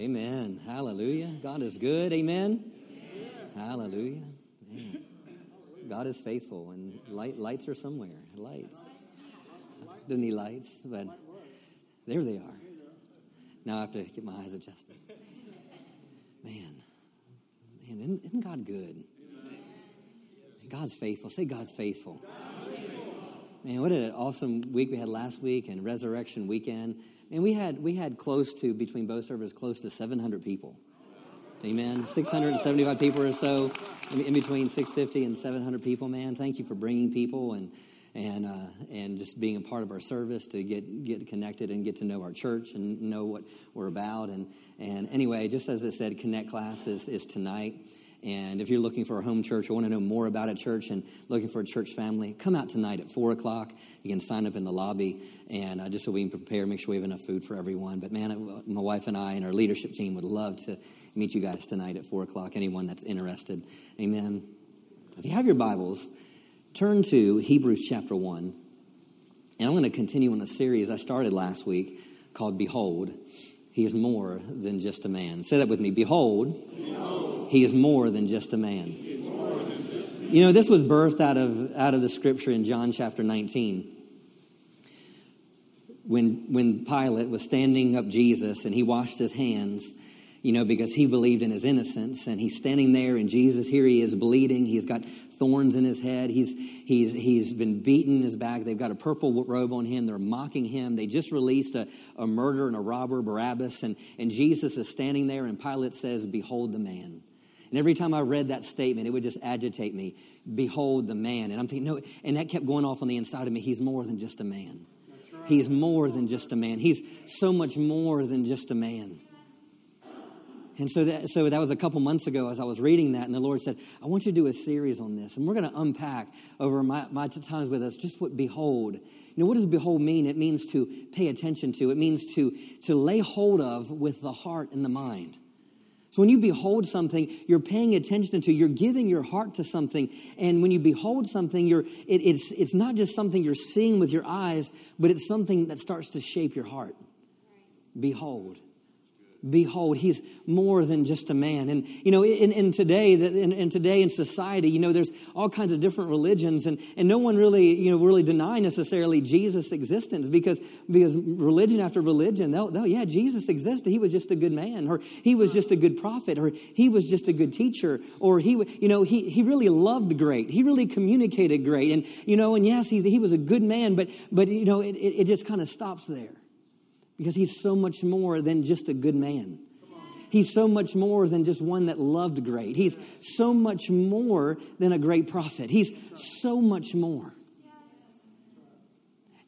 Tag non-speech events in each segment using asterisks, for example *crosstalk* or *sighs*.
Amen. Hallelujah. God is good. Amen. Hallelujah. Man. God is faithful, and light, lights are somewhere. Lights. Didn't need lights, but there they are. Now I have to get my eyes adjusted. Man, man, isn't, isn't God good? God's faithful. Say God's faithful. Man, what an awesome week we had last week and Resurrection Weekend. And we had we had close to between both servers close to 700 people. Amen. 675 people or so, in between 650 and 700 people. Man, thank you for bringing people and and uh, and just being a part of our service to get get connected and get to know our church and know what we're about. And and anyway, just as I said, Connect class is is tonight. And if you're looking for a home church or want to know more about a church and looking for a church family, come out tonight at 4 o'clock. You can sign up in the lobby and uh, just so we can prepare, make sure we have enough food for everyone. But man, my wife and I and our leadership team would love to meet you guys tonight at 4 o'clock. Anyone that's interested. Amen. If you have your Bibles, turn to Hebrews chapter 1. And I'm going to continue on a series I started last week called Behold. He is more than just a man. Say that with me. Behold, Behold. he is more than just a man. You know, this was birthed out of, out of the scripture in John chapter 19. When, when Pilate was standing up Jesus and he washed his hands you know, because he believed in his innocence. And he's standing there, and Jesus, here he is bleeding. He's got thorns in his head. He's, he's, he's been beaten in his back. They've got a purple robe on him. They're mocking him. They just released a, a murderer and a robber, Barabbas. And, and Jesus is standing there, and Pilate says, Behold the man. And every time I read that statement, it would just agitate me. Behold the man. And I'm thinking, no, and that kept going off on the inside of me. He's more than just a man. He's more than just a man. He's so much more than just a man. And so that, so that was a couple months ago as I was reading that, and the Lord said, I want you to do a series on this. And we're going to unpack over my, my times with us just what behold. You know, what does behold mean? It means to pay attention to, it means to, to lay hold of with the heart and the mind. So when you behold something, you're paying attention to, you're giving your heart to something. And when you behold something, you're, it, it's, it's not just something you're seeing with your eyes, but it's something that starts to shape your heart. Behold behold he's more than just a man. And you know in, in today in, in, today in society you know there's all kinds of different religions and, and no one really you know really deny necessarily jesus existence because because religion after religion they'll, they'll yeah jesus existed. He was just a good man or he was just a good prophet or he was just a good teacher or he you know he, he really loved great. He really communicated great. And you know and yes he, he was a good man but but you know it, it, it just kind of stops there because he's so much more than just a good man. He's so much more than just one that loved great. He's so much more than a great prophet. He's so much more.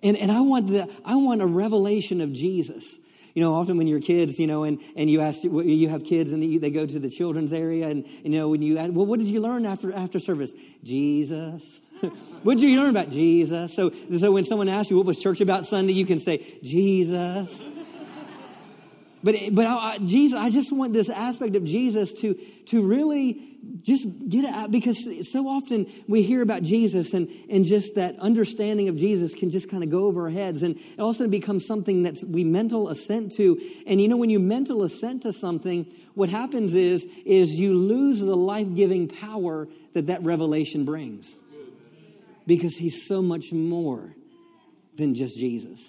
And, and I, want the, I want a revelation of Jesus. You know, often when you're kids, you know, and, and you ask, you have kids and they go to the children's area and, you know, when you ask, well, what did you learn after, after service? Jesus. *laughs* what did you learn about Jesus? So, so when someone asks you what was church about Sunday, you can say, Jesus. But, but I, Jesus, I just want this aspect of Jesus to, to really just get out because so often we hear about Jesus and, and just that understanding of Jesus can just kind of go over our heads and it also becomes something that we mental assent to. And you know, when you mental assent to something, what happens is, is you lose the life-giving power that that revelation brings because he's so much more than just Jesus.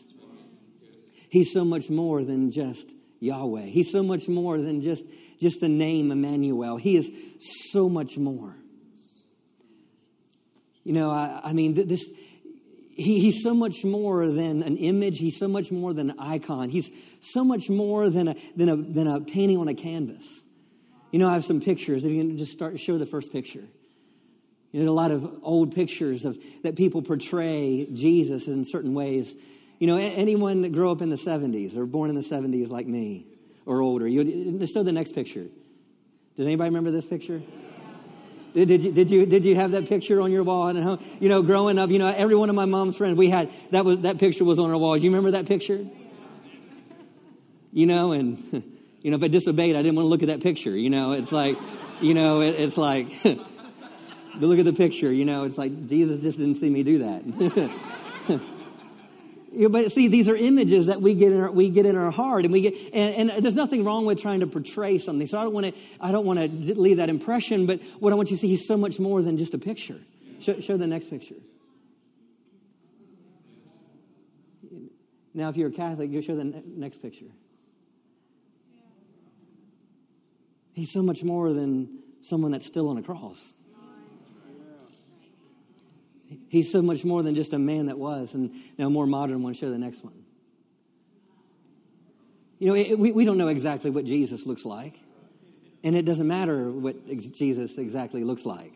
He's so much more than just Yahweh. He's so much more than just, just the name Emmanuel. He is so much more. You know, I, I mean, this, he, he's so much more than an image. He's so much more than an icon. He's so much more than a, than a, than a painting on a canvas. You know, I have some pictures. If you can just start, to show the first picture. You know, a lot of old pictures of that people portray Jesus in certain ways. You know, anyone that grew up in the 70s or born in the 70s like me or older, you show the next picture. Does anybody remember this picture? Did, did, you, did, you, did you have that picture on your wall? And you know, growing up, you know, every one of my mom's friends, we had that was that picture was on our walls. You remember that picture? You know, and *laughs* you know, if I disobeyed, I didn't want to look at that picture. You know, it's like, you know, it, it's like *laughs* look at the picture, you know, it's like Jesus just didn't see me do that. *laughs* You know, but see, these are images that we get in our, we get in our heart, and we get, and, and, there's nothing wrong with trying to portray something. So I don't want to, I don't want to leave that impression. But what I want you to see, he's so much more than just a picture. Show, show the next picture. Now, if you're a Catholic, you show the ne- next picture. He's so much more than someone that's still on a cross. He's so much more than just a man that was. And now, more modern one, show the next one. You know, it, we, we don't know exactly what Jesus looks like. And it doesn't matter what ex- Jesus exactly looks like.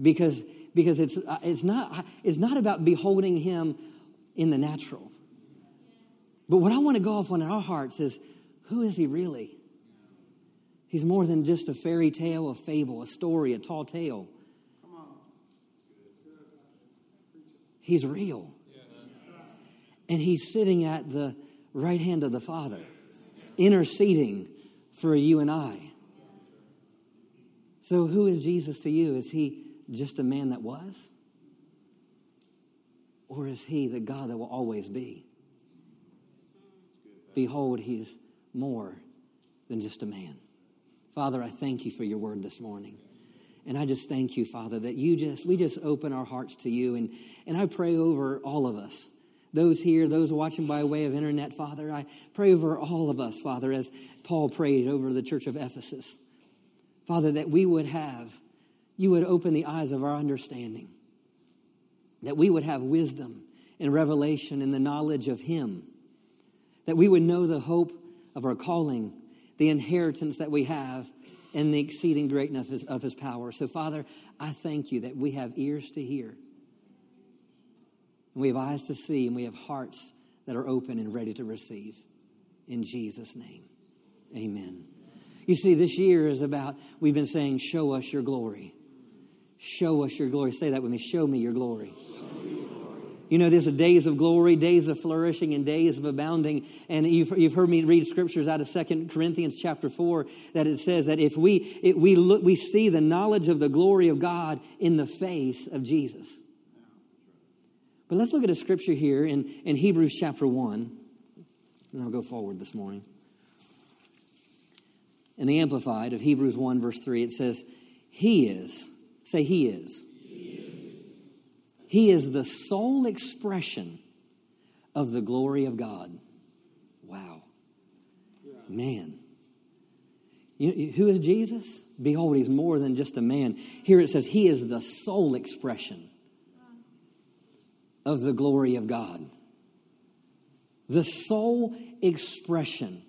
Because, because it's, uh, it's, not, it's not about beholding him in the natural. But what I want to go off on in our hearts is who is he really? He's more than just a fairy tale, a fable, a story, a tall tale. He's real. And he's sitting at the right hand of the Father, interceding for you and I. So, who is Jesus to you? Is he just a man that was? Or is he the God that will always be? Behold, he's more than just a man. Father, I thank you for your word this morning. And I just thank you, Father, that you just, we just open our hearts to you. And, and I pray over all of us, those here, those watching by way of internet, Father. I pray over all of us, Father, as Paul prayed over the church of Ephesus. Father, that we would have, you would open the eyes of our understanding, that we would have wisdom and revelation and the knowledge of Him, that we would know the hope of our calling the inheritance that we have and the exceeding greatness of his, of his power. So, Father, I thank you that we have ears to hear, and we have eyes to see, and we have hearts that are open and ready to receive. In Jesus' name, amen. You see, this year is about, we've been saying, show us your glory. Show us your glory. Say that with me. Show me your glory. You know, there's days of glory, days of flourishing, and days of abounding. And you've, you've heard me read scriptures out of Second Corinthians chapter 4 that it says that if we, we, look, we see the knowledge of the glory of God in the face of Jesus. But let's look at a scripture here in, in Hebrews chapter 1. And I'll go forward this morning. In the Amplified of Hebrews 1, verse 3, it says, He is, say, He is he is the sole expression of the glory of God. Wow. Man. You, who is Jesus? Behold, he's more than just a man. Here it says, He is the sole expression of the glory of God. The sole expression,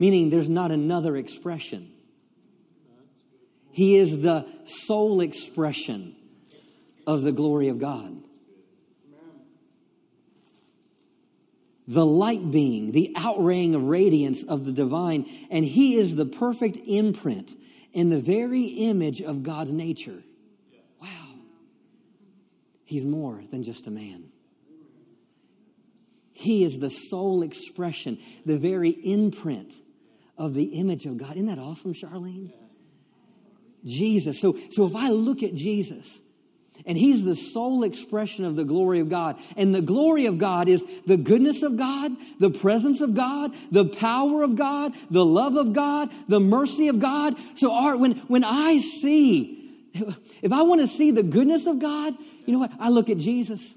meaning there's not another expression. He is the sole expression of the glory of God. The light being, the outraying of radiance of the divine, and he is the perfect imprint in the very image of God's nature. Wow. He's more than just a man. He is the sole expression, the very imprint of the image of God. Isn't that awesome, Charlene? Jesus. So, so if I look at Jesus, and he's the sole expression of the glory of God. And the glory of God is the goodness of God, the presence of God, the power of God, the love of God, the mercy of God. So, Art, when, when I see, if I want to see the goodness of God, you know what? I look at Jesus.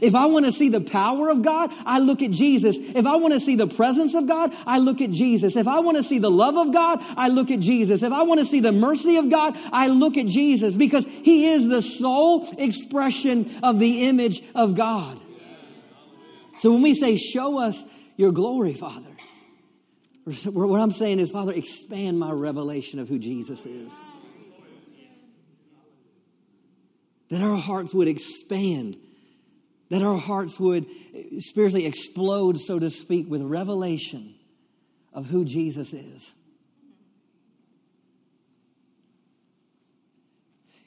If I want to see the power of God, I look at Jesus. If I want to see the presence of God, I look at Jesus. If I want to see the love of God, I look at Jesus. If I want to see the mercy of God, I look at Jesus because He is the sole expression of the image of God. So when we say, Show us your glory, Father, what I'm saying is, Father, expand my revelation of who Jesus is. That our hearts would expand that our hearts would spiritually explode, so to speak, with revelation of who Jesus is.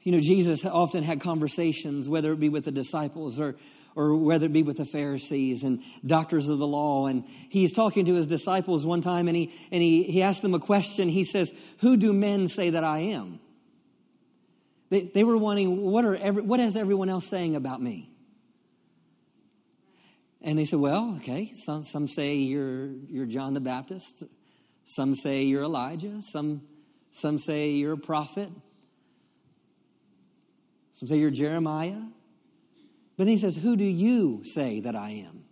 You know, Jesus often had conversations, whether it be with the disciples or, or whether it be with the Pharisees and doctors of the law. And he's talking to his disciples one time and he, and he, he asked them a question. He says, Who do men say that I am? They, they were wanting, what, are every, what is everyone else saying about me? And they said, Well, okay, some, some say you're, you're John the Baptist, some say you're Elijah, some, some say you're a prophet, some say you're Jeremiah. But then he says, Who do you say that I am?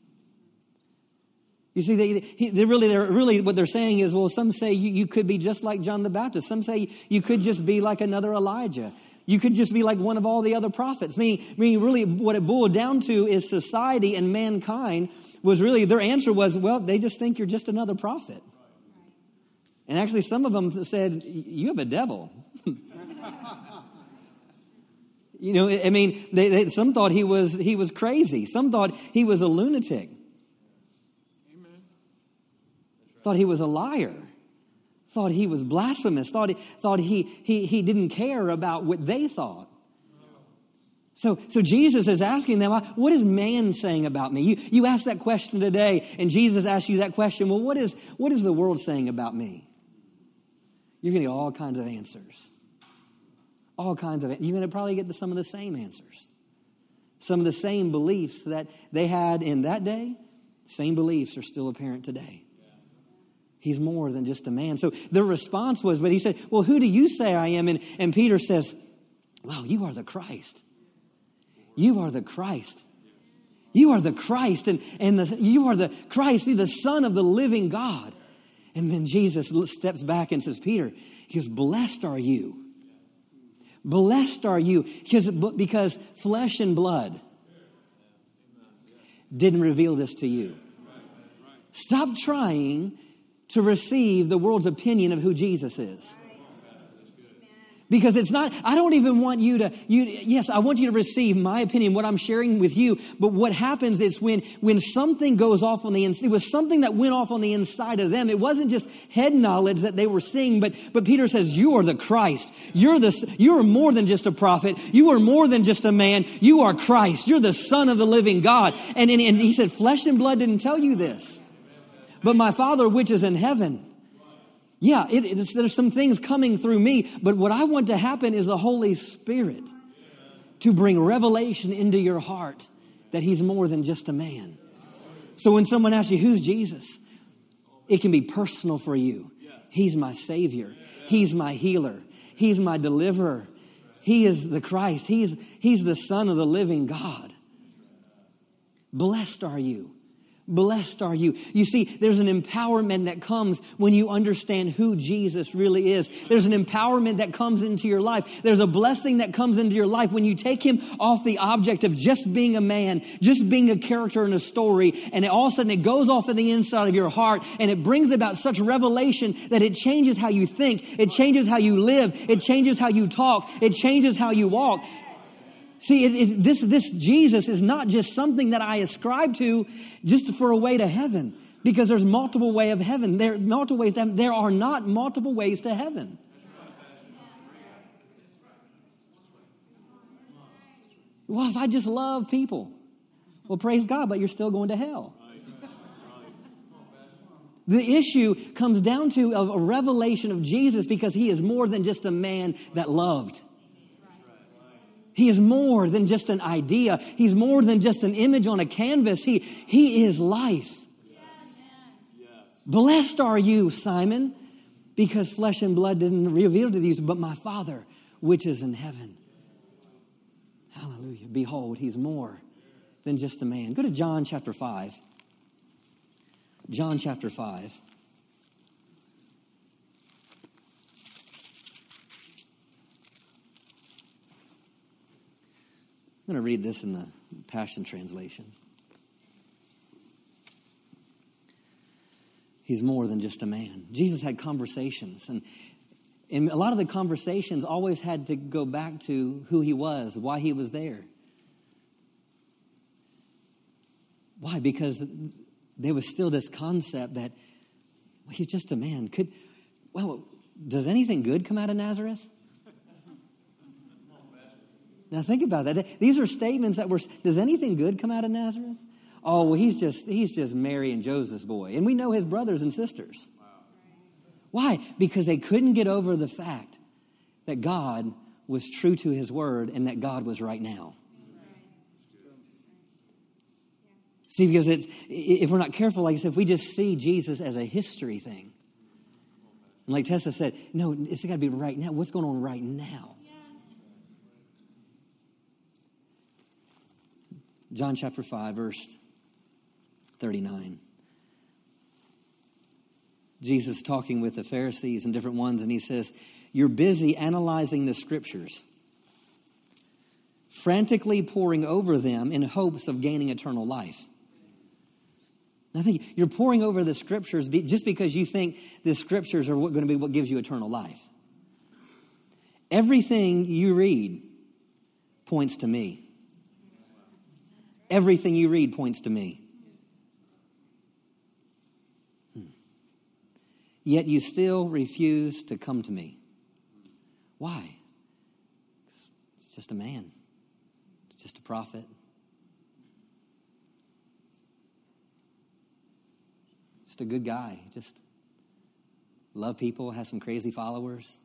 You see, they, they really, they're really, what they're saying is, well, some say you, you could be just like John the Baptist. Some say you could just be like another Elijah. You could just be like one of all the other prophets. Meaning, meaning really, what it boiled down to is society and mankind was really, their answer was, well, they just think you're just another prophet. And actually, some of them said, you have a devil. *laughs* you know, I mean, they, they, some thought he was, he was crazy. Some thought he was a lunatic. Amen. Thought he was a liar thought he was blasphemous, thought he, thought he, he, he didn't care about what they thought. So, so Jesus is asking them, what is man saying about me? You, you asked that question today, and Jesus asked you that question. Well, what is, what is the world saying about me? You're going to get all kinds of answers. All kinds of, you're going to probably get some of the same answers. Some of the same beliefs that they had in that day, same beliefs are still apparent today. He's more than just a man. So the response was, but he said, Well, who do you say I am? And, and Peter says, Wow, you are the Christ. You are the Christ. You are the Christ, and, and the, you are the Christ, the Son of the living God. And then Jesus steps back and says, Peter, he goes, Blessed are you. Blessed are you. Because, because flesh and blood didn't reveal this to you. Stop trying to receive the world's opinion of who Jesus is. Because it's not, I don't even want you to, you, yes, I want you to receive my opinion, what I'm sharing with you. But what happens is when, when something goes off on the inside, it was something that went off on the inside of them. It wasn't just head knowledge that they were seeing, but, but Peter says, you are the Christ. You're the, you are more than just a prophet. You are more than just a man. You are Christ. You're the son of the living God. And, and, and he said, flesh and blood didn't tell you this but my Father which is in heaven. Yeah, it, there's some things coming through me, but what I want to happen is the Holy Spirit to bring revelation into your heart that He's more than just a man. So when someone asks you, Who's Jesus? It can be personal for you. He's my Savior, He's my healer, He's my deliverer, He is the Christ, He's, he's the Son of the living God. Blessed are you Blessed are you. You see, there's an empowerment that comes when you understand who Jesus really is. There's an empowerment that comes into your life. There's a blessing that comes into your life when you take him off the object of just being a man, just being a character in a story, and all of a sudden it goes off in the inside of your heart and it brings about such revelation that it changes how you think, it changes how you live, it changes how you talk, it changes how you walk. See, it, it, this, this Jesus is not just something that I ascribe to just for a way to heaven, because there's multiple way of heaven. There are multiple ways to heaven. There are not multiple ways to heaven. Well, if I just love people, well, praise God, but you're still going to hell. The issue comes down to a revelation of Jesus because he is more than just a man that loved. He is more than just an idea. He's more than just an image on a canvas. He, he is life. Yes. Blessed are you, Simon, because flesh and blood didn't reveal to these, but my Father, which is in heaven. Hallelujah. Behold, he's more than just a man. Go to John chapter 5. John chapter 5. I'm going to read this in the Passion Translation. He's more than just a man. Jesus had conversations, and, and a lot of the conversations always had to go back to who he was, why he was there. Why? Because there was still this concept that well, he's just a man. Could well, does anything good come out of Nazareth? Now think about that. These are statements that were, does anything good come out of Nazareth? Oh, well, he's just, he's just Mary and Joseph's boy. And we know his brothers and sisters. Wow. Why? Because they couldn't get over the fact that God was true to his word and that God was right now. See, because it's, if we're not careful, like I said, if we just see Jesus as a history thing, and like Tessa said, no, it's got to be right now. What's going on right now? John chapter 5, verse 39. Jesus talking with the Pharisees and different ones, and he says, You're busy analyzing the scriptures, frantically poring over them in hopes of gaining eternal life. I think you're poring over the scriptures just because you think the scriptures are going to be what gives you eternal life. Everything you read points to me. Everything you read points to me. Hmm. Yet you still refuse to come to me. Why? It's just a man, it's just a prophet. Just a good guy. Just love people, has some crazy followers.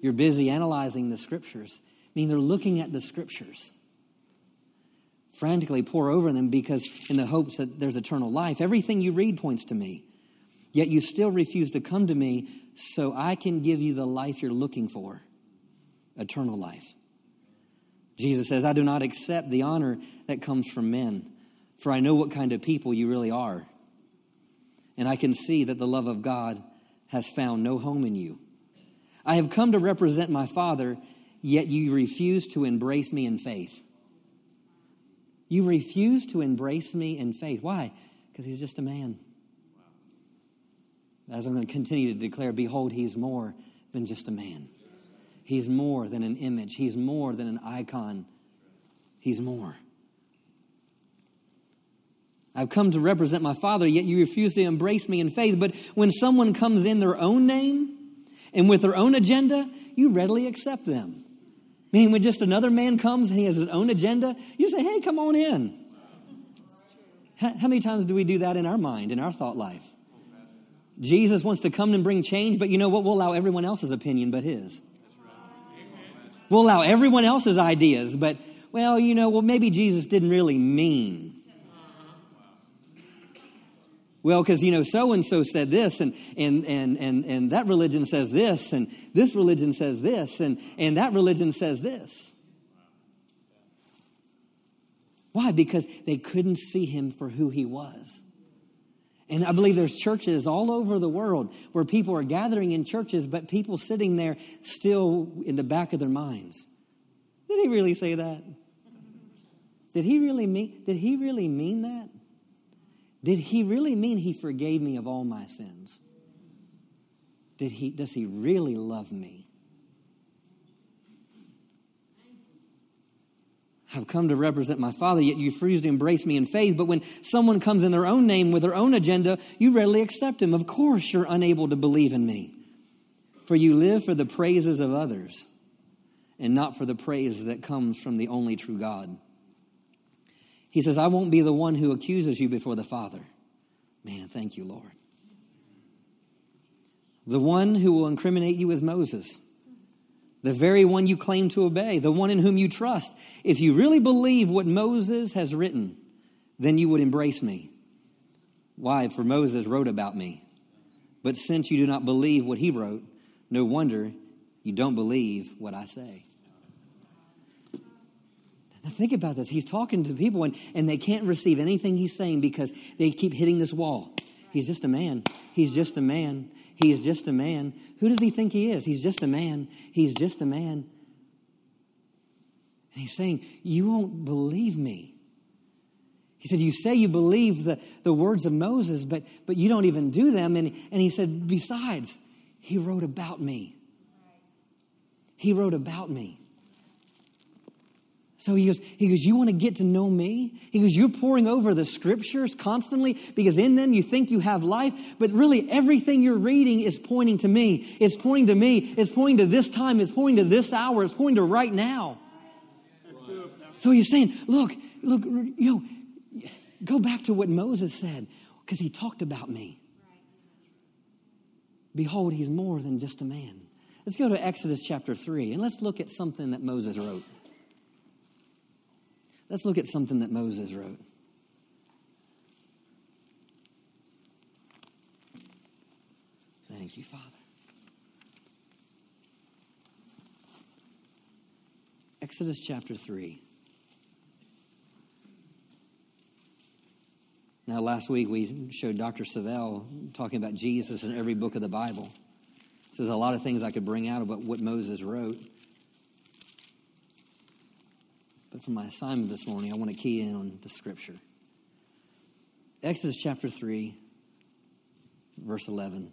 You're busy analyzing the scriptures mean they're looking at the scriptures frantically pour over them because in the hopes that there's eternal life. Everything you read points to me. Yet you still refuse to come to me so i can give you the life you're looking for eternal life. Jesus says i do not accept the honor that comes from men for i know what kind of people you really are. And i can see that the love of god has found no home in you. I have come to represent my father yet you refuse to embrace me in faith. You refuse to embrace me in faith. Why? Because he's just a man. As I'm going to continue to declare, behold, he's more than just a man. He's more than an image. He's more than an icon. He's more. I've come to represent my Father, yet you refuse to embrace me in faith. But when someone comes in their own name and with their own agenda, you readily accept them. Meaning, when just another man comes and he has his own agenda, you say, hey, come on in. How, many times do we do that in our mind, in our thought life? Jesus wants to come and bring change, but you know what? We'll allow everyone else's opinion but his. We'll allow everyone else's ideas, but, well, you know, well, maybe Jesus didn't really mean. Well, because, you know, so and so said this, and, and, and, and, and that religion says this, and this religion says this, and, and that religion says this. Why? Because they couldn't see him for who he was. And I believe there's churches all over the world where people are gathering in churches, but people sitting there still in the back of their minds. Did he really say that? Did he really mean did he really mean that? Did he really mean he forgave me of all my sins? Did he, does he really love me? I've come to represent my Father, yet you refuse to embrace me in faith. But when someone comes in their own name with their own agenda, you readily accept him. Of course, you're unable to believe in me. For you live for the praises of others and not for the praise that comes from the only true God. He says, I won't be the one who accuses you before the Father. Man, thank you, Lord. The one who will incriminate you is Moses, the very one you claim to obey, the one in whom you trust. If you really believe what Moses has written, then you would embrace me. Why? For Moses wrote about me. But since you do not believe what he wrote, no wonder you don't believe what I say. Now think about this. He's talking to people and, and they can't receive anything he's saying because they keep hitting this wall. He's just a man. He's just a man. He's just a man. Who does he think he is? He's just a man. He's just a man. And he's saying, You won't believe me. He said, You say you believe the, the words of Moses, but, but you don't even do them. And, and he said, Besides, he wrote about me. He wrote about me. So he goes, he goes, You want to get to know me? He goes, You're poring over the scriptures constantly because in them you think you have life, but really everything you're reading is pointing to me. It's pointing to me. It's pointing to this time. It's pointing to this hour. It's pointing to right now. So he's saying, Look, look, you know, go back to what Moses said because he talked about me. Behold, he's more than just a man. Let's go to Exodus chapter 3 and let's look at something that Moses wrote. Let's look at something that Moses wrote. Thank you, Father. Exodus chapter 3. Now, last week we showed Dr. Savelle talking about Jesus in every book of the Bible. So there's a lot of things I could bring out about what Moses wrote. But for my assignment this morning, I want to key in on the scripture. Exodus chapter 3, verse 11.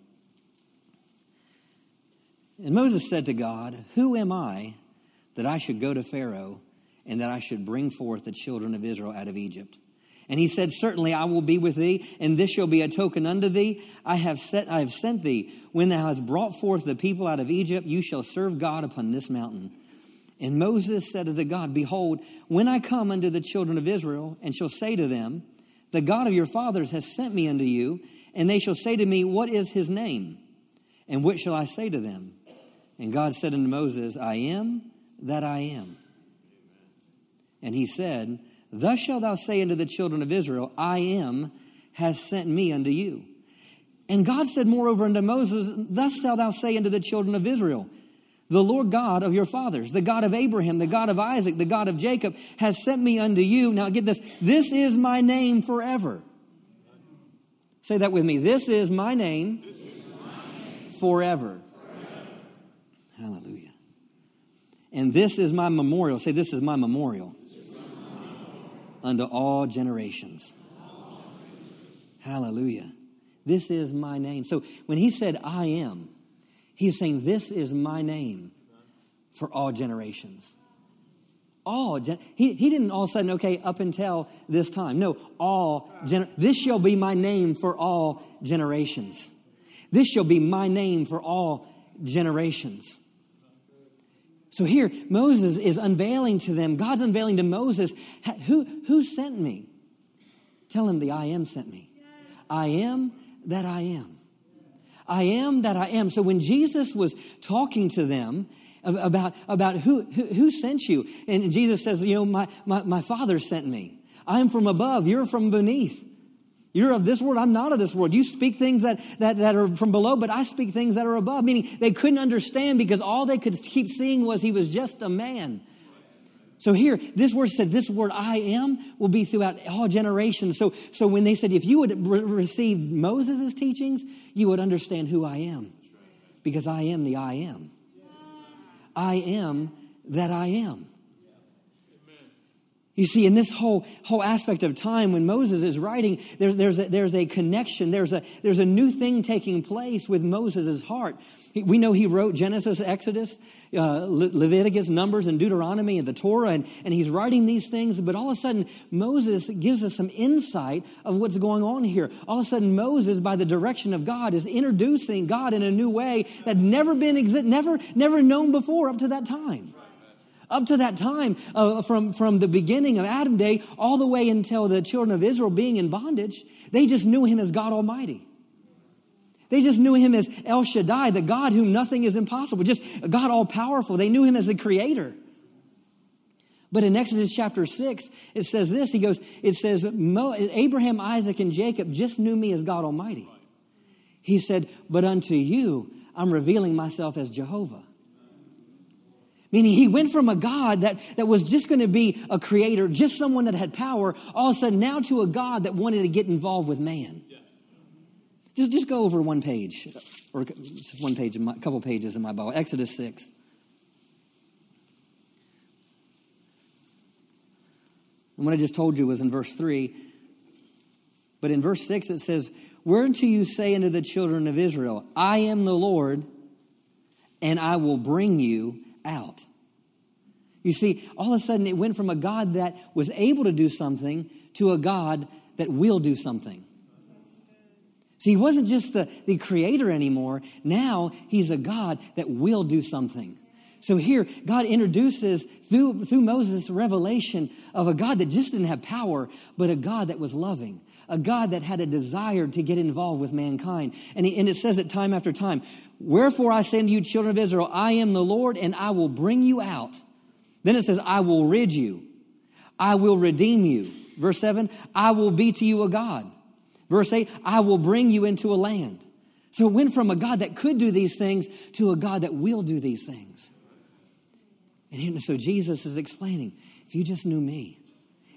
And Moses said to God, Who am I that I should go to Pharaoh and that I should bring forth the children of Israel out of Egypt? And he said, Certainly I will be with thee, and this shall be a token unto thee. I have, set, I have sent thee. When thou hast brought forth the people out of Egypt, you shall serve God upon this mountain. And Moses said unto God, Behold, when I come unto the children of Israel, and shall say to them, The God of your fathers has sent me unto you, and they shall say to me, What is his name? And what shall I say to them? And God said unto Moses, I am that I am. And he said, Thus shalt thou say unto the children of Israel, I am has sent me unto you. And God said moreover unto Moses, Thus shalt thou say unto the children of Israel, The Lord God of your fathers, the God of Abraham, the God of Isaac, the God of Jacob, has sent me unto you. Now get this, this is my name forever. Say that with me. This is my name, is my name. Forever. forever. Hallelujah. And this is my memorial. Say, This is my memorial unto all generations. Hallelujah. This is my name. So when he said, I am, he is saying, This is my name for all generations. All gen- he, he didn't all of a sudden, okay, up until this time. No, all gen- this shall be my name for all generations. This shall be my name for all generations. So here, Moses is unveiling to them, God's unveiling to Moses, who, who sent me? Tell him the I am sent me. I am that I am. I am that I am. So when Jesus was talking to them about, about who, who, who sent you, and Jesus says, You know, my, my, my Father sent me. I'm from above, you're from beneath. You're of this world, I'm not of this world. You speak things that, that, that are from below, but I speak things that are above. Meaning they couldn't understand because all they could keep seeing was he was just a man. So here, this word said, this word I am will be throughout all generations. So, so when they said, if you would re- receive Moses' teachings, you would understand who I am. Because I am the I am. I am that I am. You see, in this whole, whole aspect of time, when Moses is writing, there, there's, a, there's a connection. There's a, there's a new thing taking place with Moses' heart. We know he wrote Genesis, Exodus, uh, Le- Leviticus, Numbers, and Deuteronomy, and the Torah, and, and he's writing these things, but all of a sudden, Moses gives us some insight of what's going on here. All of a sudden, Moses, by the direction of God, is introducing God in a new way that never been exist, never, never known before up to that time up to that time, uh, from, from the beginning of Adam Day all the way until the children of Israel being in bondage, they just knew him as God Almighty. They just knew him as El Shaddai, the God whom nothing is impossible, just God all powerful. They knew him as the creator. But in Exodus chapter 6, it says this He goes, It says, Abraham, Isaac, and Jacob just knew me as God Almighty. He said, But unto you, I'm revealing myself as Jehovah. Meaning he went from a God that, that was just going to be a creator, just someone that had power, all of a sudden now to a God that wanted to get involved with man. Just, just go over one page, or one page, a couple pages in my Bible, Exodus 6. And what I just told you was in verse 3. But in verse 6 it says, Whereunto you say unto the children of Israel, I am the Lord, and I will bring you out. You see, all of a sudden it went from a God that was able to do something to a God that will do something. See, he wasn't just the, the creator anymore. Now he's a God that will do something. So here, God introduces through, through Moses revelation of a God that just didn't have power, but a God that was loving, a God that had a desire to get involved with mankind. And, he, and it says it time after time Wherefore I say unto you, children of Israel, I am the Lord, and I will bring you out. Then it says, I will rid you. I will redeem you. Verse 7, I will be to you a God. Verse 8, I will bring you into a land. So it went from a God that could do these things to a God that will do these things. And so Jesus is explaining if you just knew me,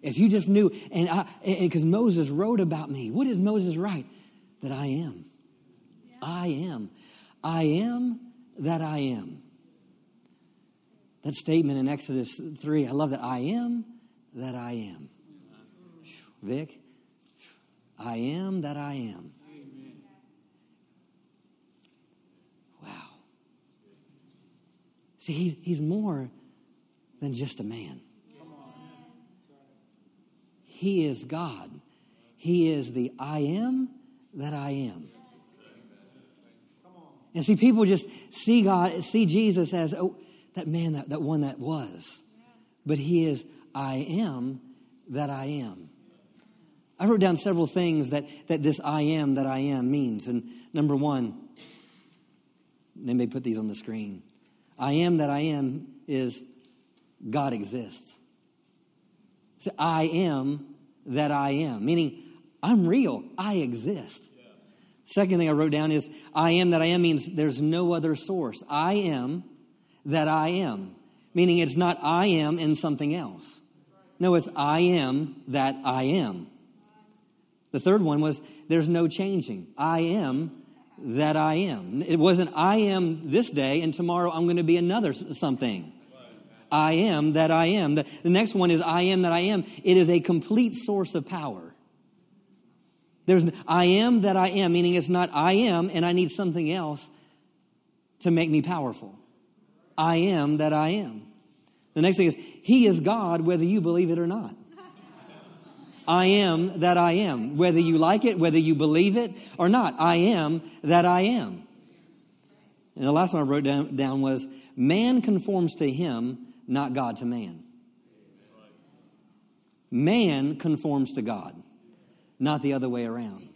if you just knew, and because Moses wrote about me, what does Moses write? That I am. I am. I am that I am. That statement in Exodus 3, I love that. I am that I am. Vic, I am that I am. Wow. See, he's, he's more than just a man. He is God. He is the I am that I am. And see, people just see God, see Jesus as, oh, that man, that, that one that was. But he is, I am that I am. I wrote down several things that, that this I am that I am means. And number one, they may put these on the screen. I am that I am is God exists. So I am that I am, meaning I'm real, I exist. Second thing I wrote down is I am that I am means there's no other source. I am that I am, meaning it's not I am in something else. No, it's I am that I am. The third one was there's no changing. I am that I am. It wasn't I am this day and tomorrow I'm going to be another something. I am that I am. The, the next one is I am that I am. It is a complete source of power. There's I am that I am, meaning it's not I am and I need something else to make me powerful. I am that I am. The next thing is He is God whether you believe it or not. I am that I am, whether you like it, whether you believe it or not. I am that I am. And the last one I wrote down, down was man conforms to him, not God to man. Man conforms to God, not the other way around.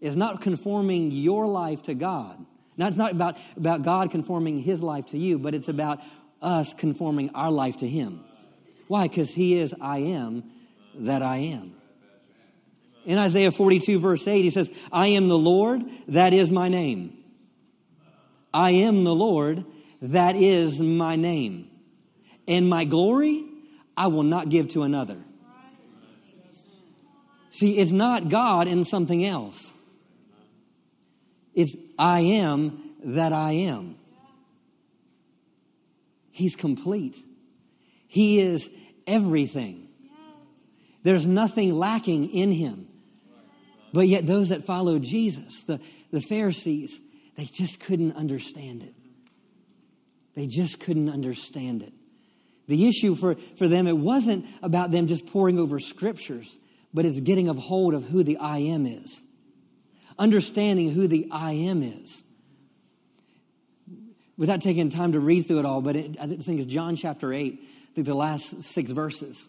It's not conforming your life to God. Now, it's not about, about God conforming his life to you, but it's about us conforming our life to him. Why? Because he is I am that I am. In Isaiah 42, verse 8, he says, I am the Lord, that is my name. I am the Lord, that is my name. And my glory I will not give to another. See, it's not God in something else. It's I am that I am. He's complete. He is everything. There's nothing lacking in him. But yet, those that followed Jesus, the, the Pharisees, they just couldn't understand it. They just couldn't understand it. The issue for, for them, it wasn't about them just poring over scriptures, but it's getting a hold of who the I am is, understanding who the I am is. Without taking time to read through it all, but it, I think it's John chapter 8, I think the last six verses.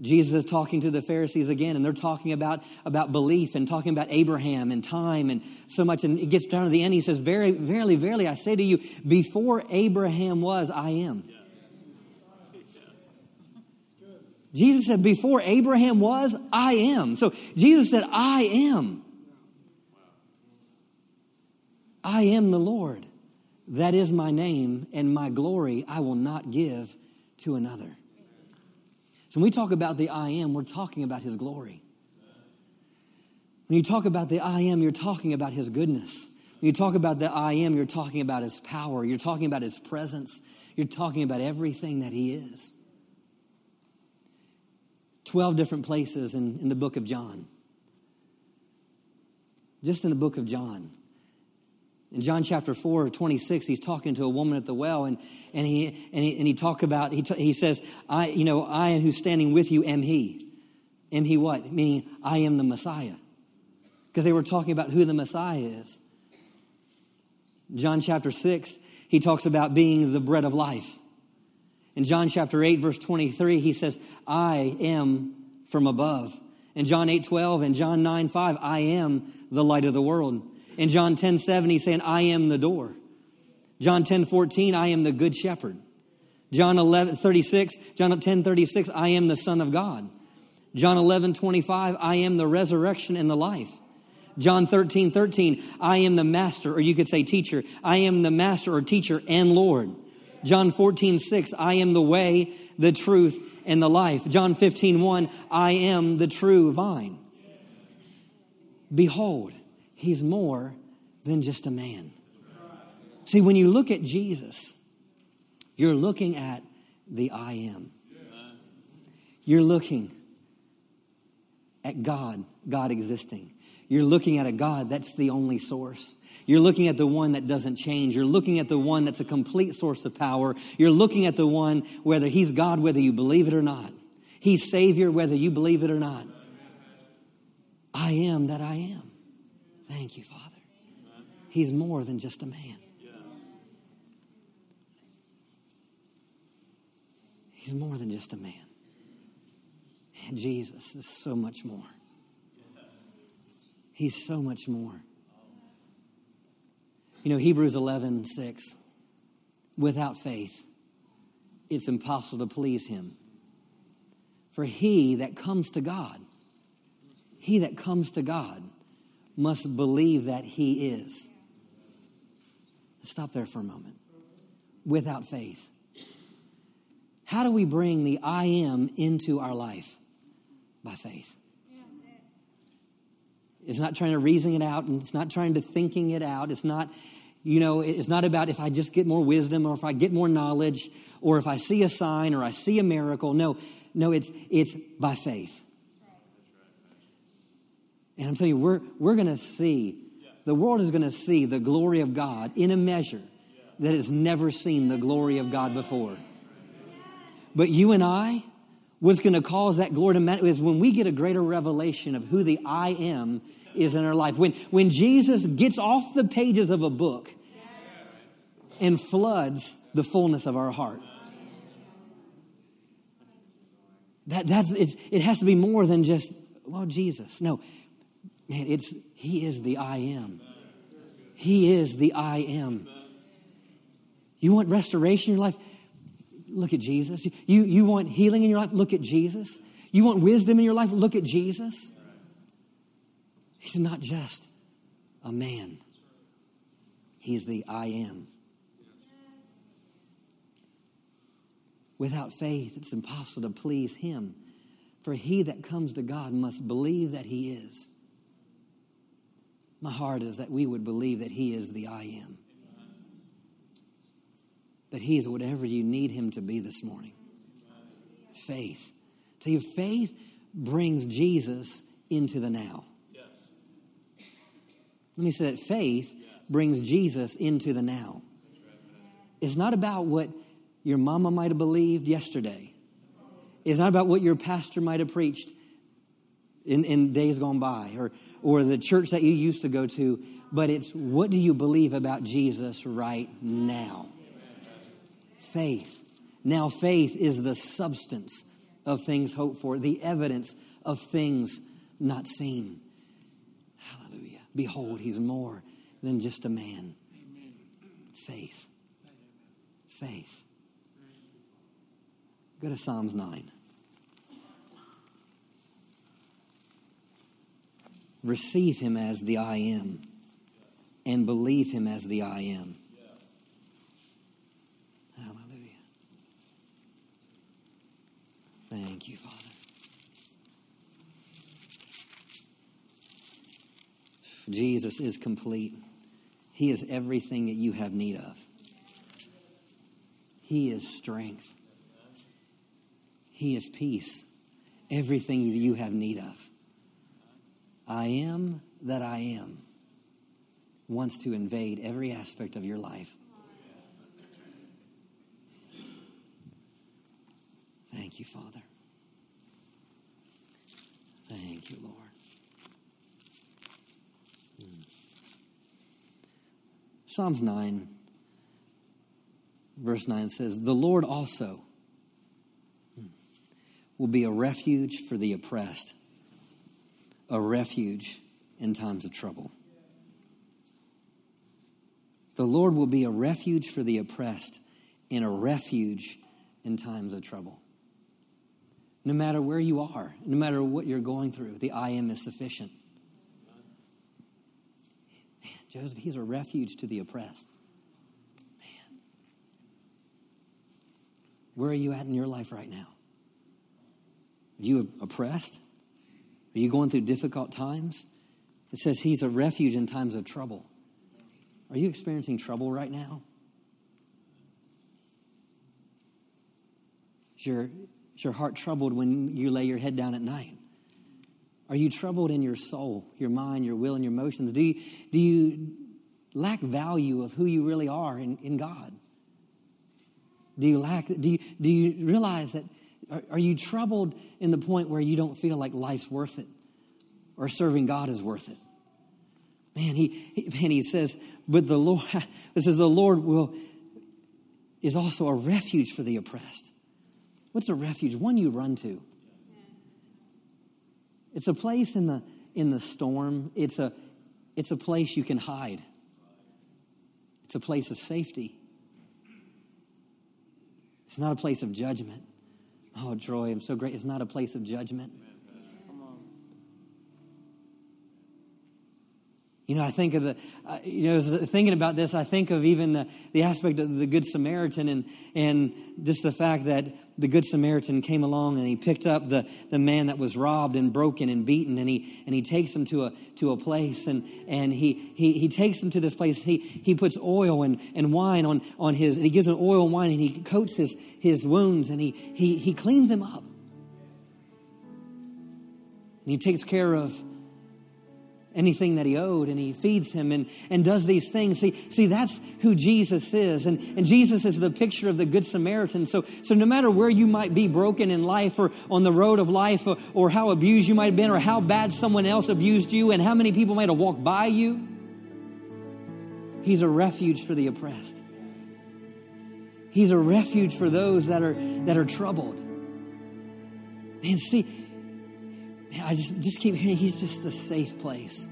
Jesus is talking to the Pharisees again, and they're talking about, about belief and talking about Abraham and time and so much. And it gets down to the end. He says, Very, Verily, verily, I say to you, before Abraham was, I am. Jesus said, Before Abraham was, I am. So Jesus said, I am. I am the Lord. That is my name, and my glory I will not give to another. So when we talk about the I am, we're talking about his glory. When you talk about the I am, you're talking about his goodness. When you talk about the I am, you're talking about his power. You're talking about his presence. You're talking about everything that he is. 12 different places in, in the book of John. Just in the book of John. In John chapter 4, 26, he's talking to a woman at the well, and, and, he, and, he, and he talk about, he, t- he says, I, you know, I who's standing with you am he. Am he what? Meaning, I am the Messiah. Because they were talking about who the Messiah is. John chapter 6, he talks about being the bread of life. In John chapter 8, verse 23, he says, I am from above. In John 8, 12 and John 9, 5, I am the light of the world. In John 10 7, he's saying, I am the door. John 10 14, I am the good shepherd. John 11, 36, John 10, 36, I am the Son of God. John 11, 25, I am the resurrection and the life. John 13, 13, I am the master, or you could say teacher. I am the master or teacher and Lord. John 14, 6, I am the way, the truth, and the life. John 15, 1, I am the true vine. Behold, he's more than just a man. See, when you look at Jesus, you're looking at the I am. You're looking at God, God existing. You're looking at a God that's the only source. You're looking at the one that doesn't change. You're looking at the one that's a complete source of power. You're looking at the one whether he's God, whether you believe it or not. He's Savior, whether you believe it or not. I am that I am. Thank you, Father. He's more than just a man. He's more than just a man. And Jesus is so much more. He's so much more. You know, Hebrews 11, 6. Without faith, it's impossible to please him. For he that comes to God, he that comes to God must believe that he is. Stop there for a moment. Without faith. How do we bring the I am into our life? By faith. It's not trying to reason it out and it's not trying to thinking it out. It's not, you know, it's not about if I just get more wisdom or if I get more knowledge or if I see a sign or I see a miracle. No, no, it's it's by faith. And I'm telling you, we're we're gonna see, the world is gonna see the glory of God in a measure that has never seen the glory of God before. But you and I, what's going to cause that glory to manifest is when we get a greater revelation of who the I am is in our life. When, when Jesus gets off the pages of a book and floods the fullness of our heart. That, that's, it has to be more than just, well, Jesus. No, man, it's, He is the I am. He is the I am. You want restoration in your life? Look at Jesus. You, you want healing in your life? Look at Jesus. You want wisdom in your life? Look at Jesus. He's not just a man, He's the I am. Without faith, it's impossible to please Him. For he that comes to God must believe that He is. My heart is that we would believe that He is the I am that He is whatever you need Him to be this morning. Faith. See, faith brings Jesus into the now. Let me say that faith brings Jesus into the now. It's not about what your mama might have believed yesterday. It's not about what your pastor might have preached in, in days gone by or, or the church that you used to go to, but it's what do you believe about Jesus right now? faith. Now, faith is the substance of things hoped for, the evidence of things not seen. Hallelujah. Behold, he's more than just a man. Faith. Faith. Go to Psalms 9. Receive him as the I am and believe him as the I am. Thank you, Father. Jesus is complete. He is everything that you have need of. He is strength. He is peace. Everything that you have need of. I am that I am wants to invade every aspect of your life. Thank you, Father. Thank you, Lord. Hmm. Psalms 9, verse 9 says, The Lord also will be a refuge for the oppressed, a refuge in times of trouble. The Lord will be a refuge for the oppressed and a refuge in times of trouble. No matter where you are, no matter what you're going through, the I am is sufficient. Man, Joseph, he's a refuge to the oppressed. Man. Where are you at in your life right now? Are you oppressed? Are you going through difficult times? It says he's a refuge in times of trouble. Are you experiencing trouble right now? Is your, is your heart troubled when you lay your head down at night? Are you troubled in your soul, your mind, your will, and your emotions? Do you, do you lack value of who you really are in, in God? Do you lack, do you, do you realize that, are, are you troubled in the point where you don't feel like life's worth it or serving God is worth it? Man, he, he man, he says, but the Lord, *laughs* this is the Lord will, is also a refuge for the oppressed. What's a refuge? One you run to. It's a place in the in the storm. It's a it's a place you can hide. It's a place of safety. It's not a place of judgment. Oh, Troy, I'm so great. It's not a place of judgment. You know, I think of the, uh, you know, thinking about this, I think of even the, the aspect of the Good Samaritan and, and just the fact that the Good Samaritan came along and he picked up the, the man that was robbed and broken and beaten and he, and he takes him to a, to a place and, and he, he, he takes him to this place. He, he puts oil and, and wine on, on his, and he gives him oil and wine and he coats his, his wounds and he, he, he cleans them up. And he takes care of anything that he owed and he feeds him and, and does these things. See see that's who jesus is. And, and jesus is the picture of the good samaritan. So so no matter where you might be broken in life or on the road of life or, or how abused you might have been or how bad someone else abused you and how many people might have walked by you he's a refuge for the oppressed. He's a refuge for those that are that are troubled. And see I just, just keep hearing he's just a safe place.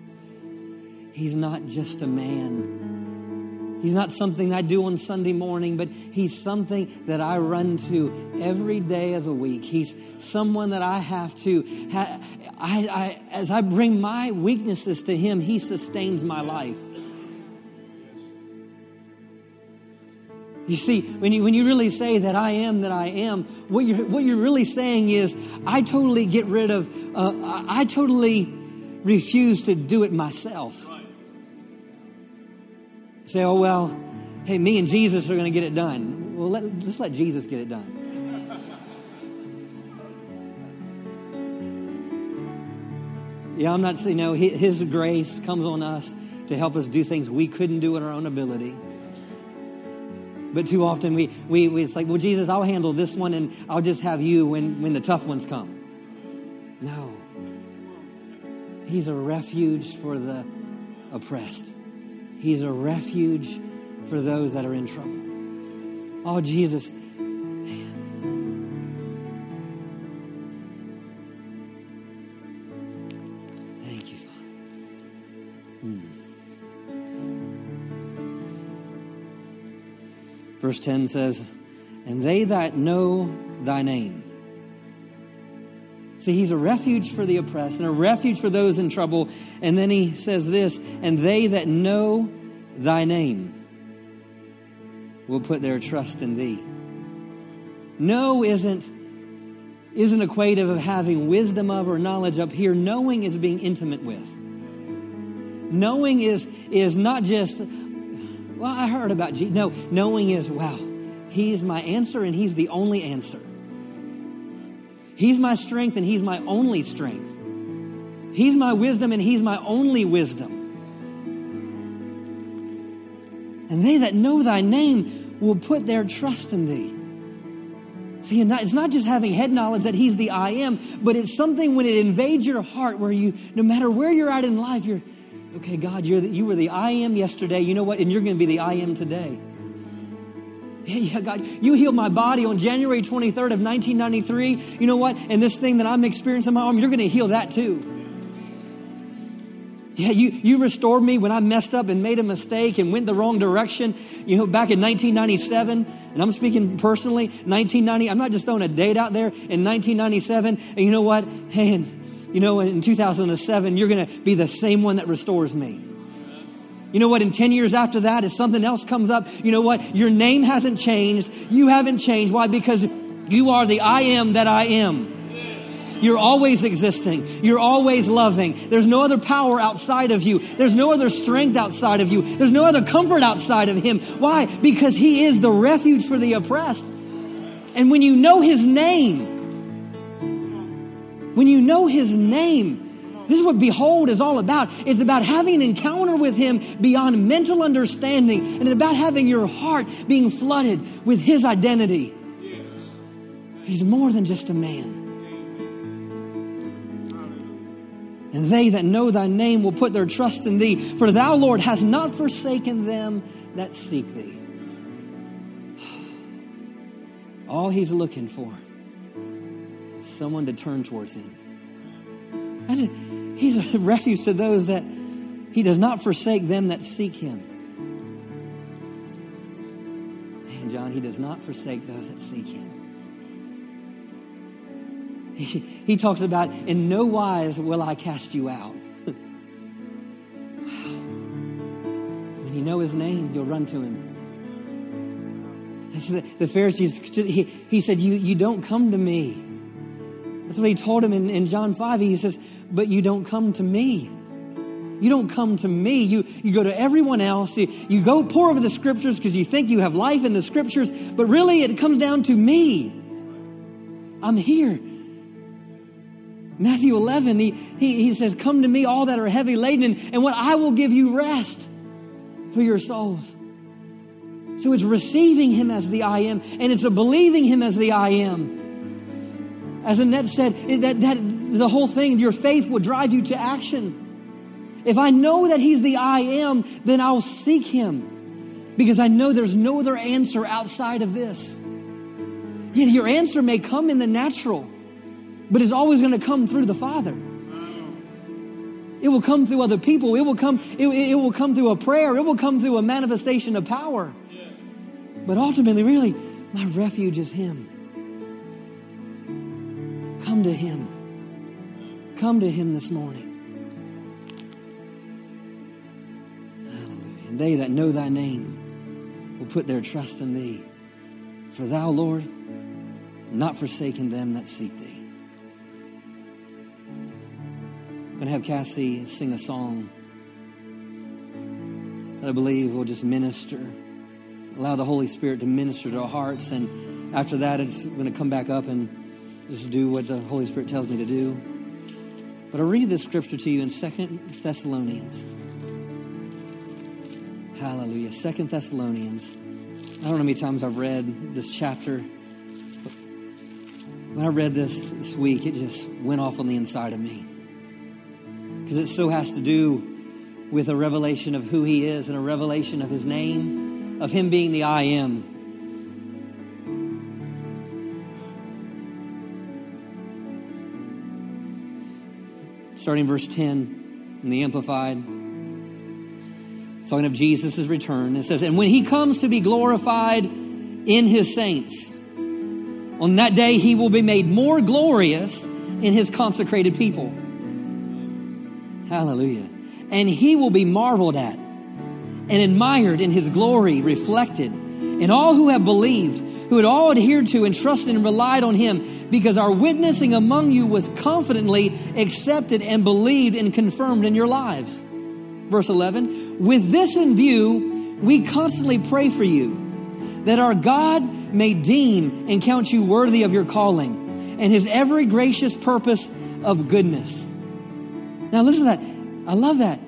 He's not just a man. He's not something I do on Sunday morning, but he's something that I run to every day of the week. He's someone that I have to, I, I, as I bring my weaknesses to him, he sustains my life. You see, when you, when you really say that I am that I am, what you're, what you're really saying is, I totally get rid of, uh, I totally refuse to do it myself. Say, oh, well, hey, me and Jesus are going to get it done. Well, let, let's let Jesus get it done. Yeah, I'm not saying, no, His grace comes on us to help us do things we couldn't do in our own ability. But too often we, we, we, it's like, well, Jesus, I'll handle this one and I'll just have you when, when the tough ones come. No. He's a refuge for the oppressed. He's a refuge for those that are in trouble. Oh, Jesus. Verse 10 says, And they that know thy name. See, he's a refuge for the oppressed and a refuge for those in trouble. And then he says this, And they that know thy name will put their trust in thee. Know isn't, isn't equative of having wisdom of or knowledge up here. Knowing is being intimate with. Knowing is, is not just well, I heard about Jesus. No, knowing is, wow, He's my answer and He's the only answer. He's my strength and He's my only strength. He's my wisdom and He's my only wisdom. And they that know thy name will put their trust in thee. See, it's not just having head knowledge that He's the I am, but it's something when it invades your heart where you, no matter where you're at in life, you're, Okay, God, you're the, you were the I am yesterday. You know what? And you're going to be the I am today. Yeah, God, you healed my body on January 23rd of 1993. You know what? And this thing that I'm experiencing in my arm, you're going to heal that too. Yeah, you, you restored me when I messed up and made a mistake and went the wrong direction. You know, back in 1997, and I'm speaking personally, 1990, I'm not just throwing a date out there. In 1997, and you know what? And you know, in 2007, you're going to be the same one that restores me. You know what? In 10 years after that, if something else comes up, you know what? Your name hasn't changed. You haven't changed. Why? Because you are the I am that I am. You're always existing. You're always loving. There's no other power outside of you. There's no other strength outside of you. There's no other comfort outside of Him. Why? Because He is the refuge for the oppressed. And when you know His name, when you know His name, this is what behold is all about. It's about having an encounter with Him beyond mental understanding and about having your heart being flooded with His identity. He's more than just a man. And they that know thy name will put their trust in thee. For thou, Lord, hast not forsaken them that seek thee. *sighs* All he's looking for someone to turn towards him. He's a *laughs* refuge to those that he does not forsake them that seek him. And John, he does not forsake those that seek him. He, he talks about, in no wise will I cast you out. *laughs* when you know his name, you'll run to him. The, the, Pharisees, he, he said, you, you don't come to me. That's what he told him in, in John 5. He says, But you don't come to me. You don't come to me. You, you go to everyone else. You, you go pour over the scriptures because you think you have life in the scriptures, but really it comes down to me. I'm here. Matthew 11, he, he, he says, Come to me, all that are heavy laden, and what I will give you rest for your souls. So it's receiving him as the I am, and it's a believing him as the I am. As Annette said, that, that the whole thing, your faith will drive you to action. If I know that he's the I am, then I'll seek him because I know there's no other answer outside of this. Yet your answer may come in the natural but it's always going to come through the Father. It will come through other people. It will come, it, it will come through a prayer. It will come through a manifestation of power. But ultimately, really, my refuge is Him. Come to Him. Come to Him this morning. Hallelujah. And they that know Thy name will put their trust in Thee. For Thou, Lord, not forsaken them that seek Thee. I'm going to have Cassie sing a song that I believe will just minister, allow the Holy Spirit to minister to our hearts. And after that, it's going to come back up and just do what the Holy Spirit tells me to do. But I'll read this scripture to you in Second Thessalonians. Hallelujah. Second Thessalonians. I don't know how many times I've read this chapter. When I read this this week, it just went off on the inside of me because it so has to do with a revelation of who He is and a revelation of His name, of Him being the I am. Starting verse 10 in the Amplified, talking of Jesus' return. It says, And when He comes to be glorified in His saints, on that day He will be made more glorious in His consecrated people Hallelujah. And he will be marveled at and admired in his glory reflected. And all who have believed, who had all adhered to and trusted and relied on him, because our witnessing among you was confidently accepted and believed and confirmed in your lives. Verse 11, with this in view, we constantly pray for you that our God may deem and count you worthy of your calling and his every gracious purpose of goodness now, listen to that. I love that.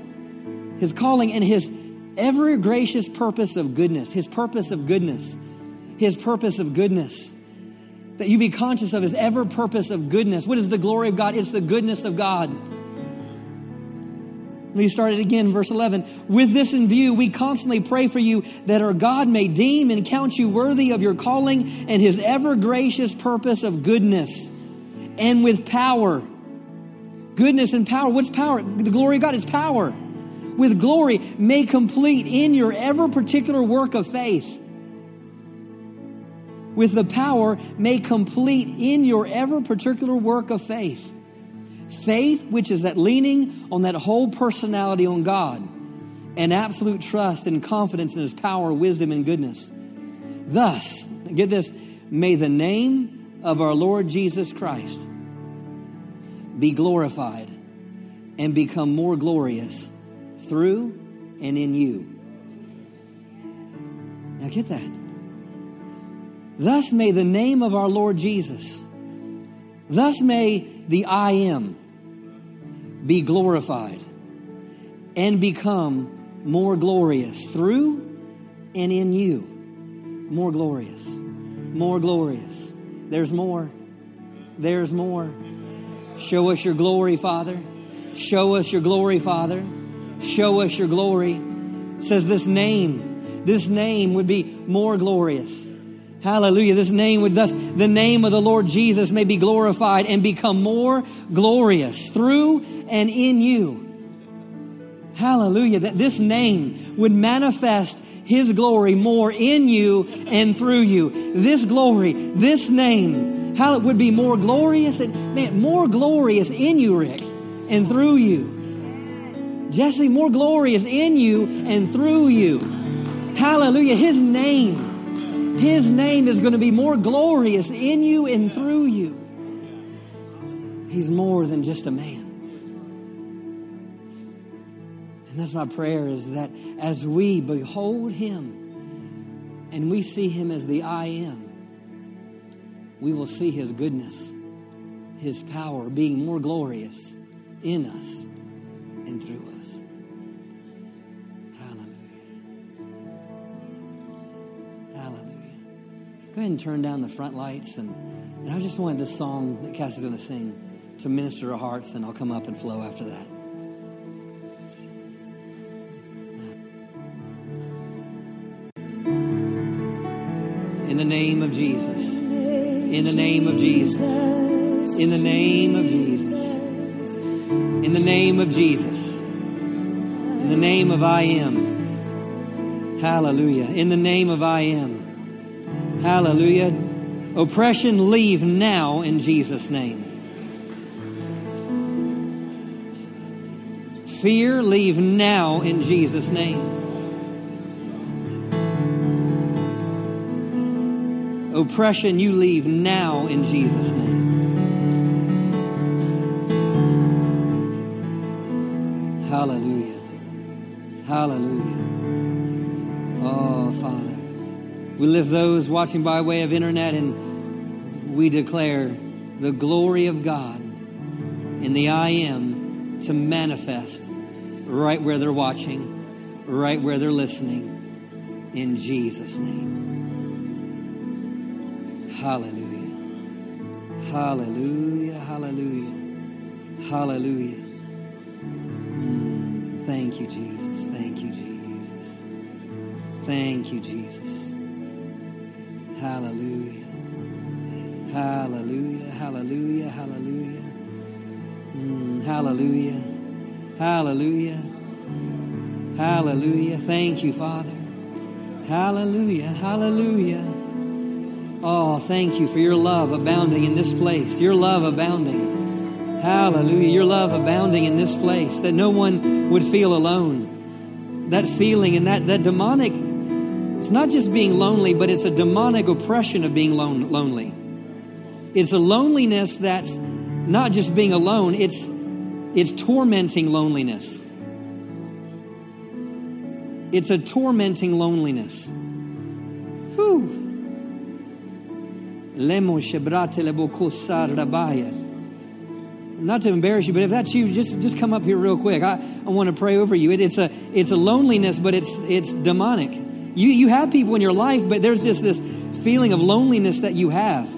His calling and his ever gracious purpose of goodness, his purpose of goodness, his purpose of goodness. That you be conscious of his ever purpose of goodness. What is the glory of God? It's the goodness of God. Let me start it again, verse 11. With this in view, we constantly pray for you that our God may deem and count you worthy of your calling and his ever gracious purpose of goodness, and with power Goodness and power. What's power? The glory of God is power. with glory made complete in your ever particular work of faith. With the power may complete in your ever particular work of faith. Faith, which is that leaning on that whole personality on God and absolute trust and confidence in His power, wisdom, and goodness. Thus, get this, may the name of our Lord Jesus Christ be glorified and become more glorious through and in you. Now get that. Thus may the name of our Lord Jesus, thus may the I am be glorified and become more glorious through and in you. More glorious. More glorious. There's more. There's more. Show us your glory, Father. Show us your glory, Father. Show us your glory. Says this name, this name would be more glorious. Hallelujah. This name would thus, the name of the Lord Jesus may be glorified and become more glorious through and in you. Hallelujah. That this name would manifest His glory more in you and through you. This glory, this name, how it would be more glorious and, man, more glorious in you, Rick, and through you. Jesse, more glorious in you and through you. Hallelujah. His name, His name is going to be more glorious in you and through you. He's more than just a man. And that's my prayer is that as we behold him and we see him as the I am, we will see his goodness, his power being more glorious in us and through us. Go ahead and turn down the front lights. And, and I just wanted this song that Cassie's going to sing to minister to hearts, then I'll come up and flow after that. In the name of Jesus. In the name of Jesus. In the name of Jesus. In the name of Jesus. In the name of I am. Hallelujah. In the name of I am. Hallelujah. Oppression, leave now in Jesus' name. Fear, leave now in Jesus' name. Oppression, you leave now in Jesus' name. Hallelujah. Hallelujah. We lift those watching by way of internet and we declare the glory of God in the I am to manifest right where they're watching, right where they're listening, in Jesus' name. Hallelujah. Hallelujah. Hallelujah. Hallelujah. Mm, thank you, Jesus. Thank you, Jesus. Thank you, Jesus. Hallelujah. Hallelujah. Hallelujah. Hallelujah. Mm, hallelujah. Hallelujah. Hallelujah. Thank you, Father. Hallelujah. Hallelujah. Oh, thank you for your love abounding in this place. Your love abounding. Hallelujah. Your love abounding in this place that no one would feel alone. That feeling and that, that demonic, not just being lonely, but it's a demonic oppression of being lone, lonely. It's a loneliness that's not just being alone, it's, it's tormenting loneliness. It's a tormenting loneliness. Whew. Not to embarrass you, but if that's you, just, just come up here real quick. I, I want to pray over you. It, it's, a, it's a loneliness, but it's, it's demonic. You, you have people in your life, but there's just this feeling of loneliness that you have.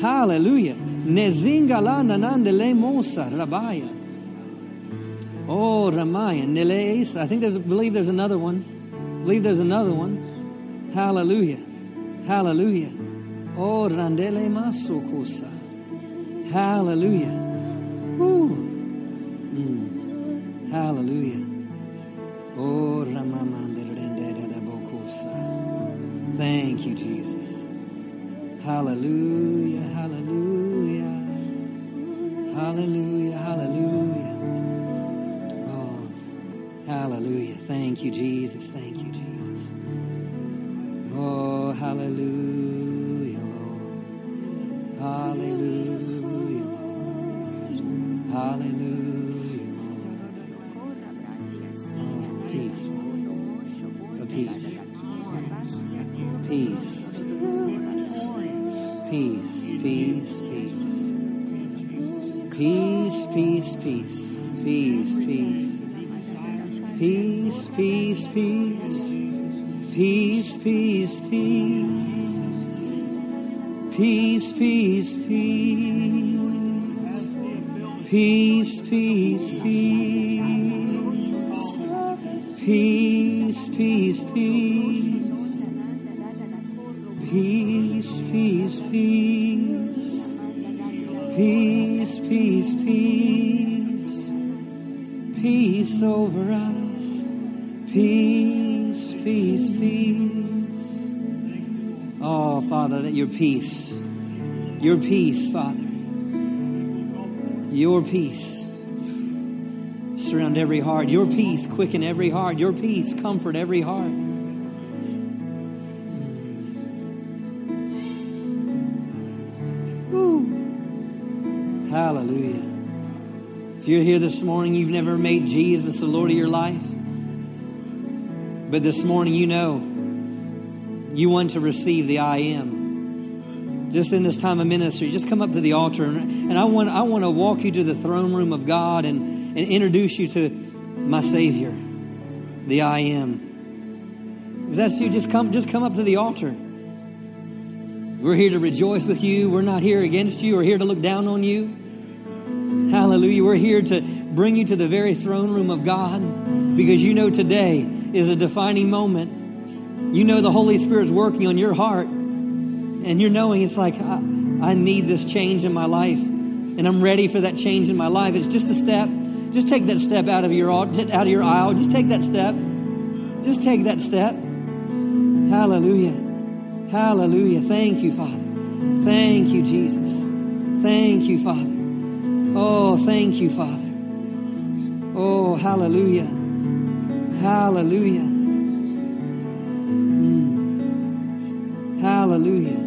Hallelujah. Nezingala nanandele mosa rabaya. Oh, Ramaya. Nileis. I think there's, believe there's another one. believe there's another one. Hallelujah. Hallelujah. Oh, randele masukusa. Hallelujah. Mm. Hallelujah. Oh, Thank you, Jesus. Hallelujah, hallelujah. Hallelujah, hallelujah. Oh, hallelujah. Thank you, Jesus. Thank you, Jesus. Oh, hallelujah. Hallelujah, Hallelujah, Oh. Peace. Peace, peace, peace. Peace, peace, peace. Peace, peace. Peace, every heart. Your peace quicken every heart. Your peace comfort every heart. Woo. Hallelujah. If you're here this morning, you've never made Jesus the Lord of your life. But this morning, you know you want to receive the I am. Just in this time of ministry, just come up to the altar, and, and I want I want to walk you to the throne room of God and, and introduce you to my Savior, the I am. If that's you, just come just come up to the altar. We're here to rejoice with you. We're not here against you. We're here to look down on you. Hallelujah. We're here to bring you to the very throne room of God because you know today is a defining moment. You know the Holy Spirit's working on your heart, and you're knowing it's like, I, I need this change in my life, and I'm ready for that change in my life. It's just a step. Just take that step out of your out of your aisle. Just take that step. Just take that step. Hallelujah. Hallelujah. Thank you, Father. Thank you, Jesus. Thank you, Father. Oh, thank you, Father. Oh, hallelujah. Hallelujah. Mm. Hallelujah.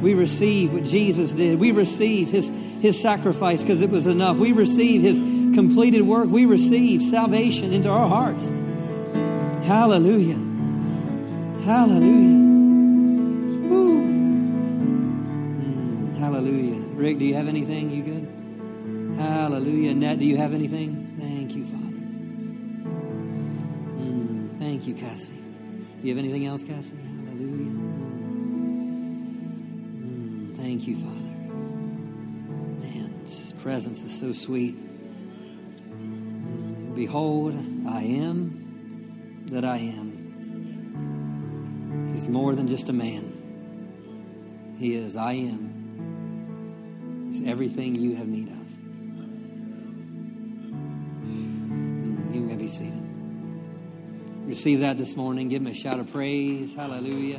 We receive what Jesus did. We receive his, his sacrifice because it was enough. We receive his completed work. We receive salvation into our hearts. Hallelujah. Hallelujah. Mm, hallelujah. Rick, do you have anything? You good? Hallelujah. Annette, do you have anything? Thank you, Father. Mm, thank you, Cassie. Do you have anything else, Cassie? Hallelujah. Mm, thank you, Father. Man, His presence is so sweet. Behold, I am that I am. He's more than just a man. He is I am. He's everything you have need of. Mm, You may be seated. Receive that this morning. Give him a shout of praise. Hallelujah.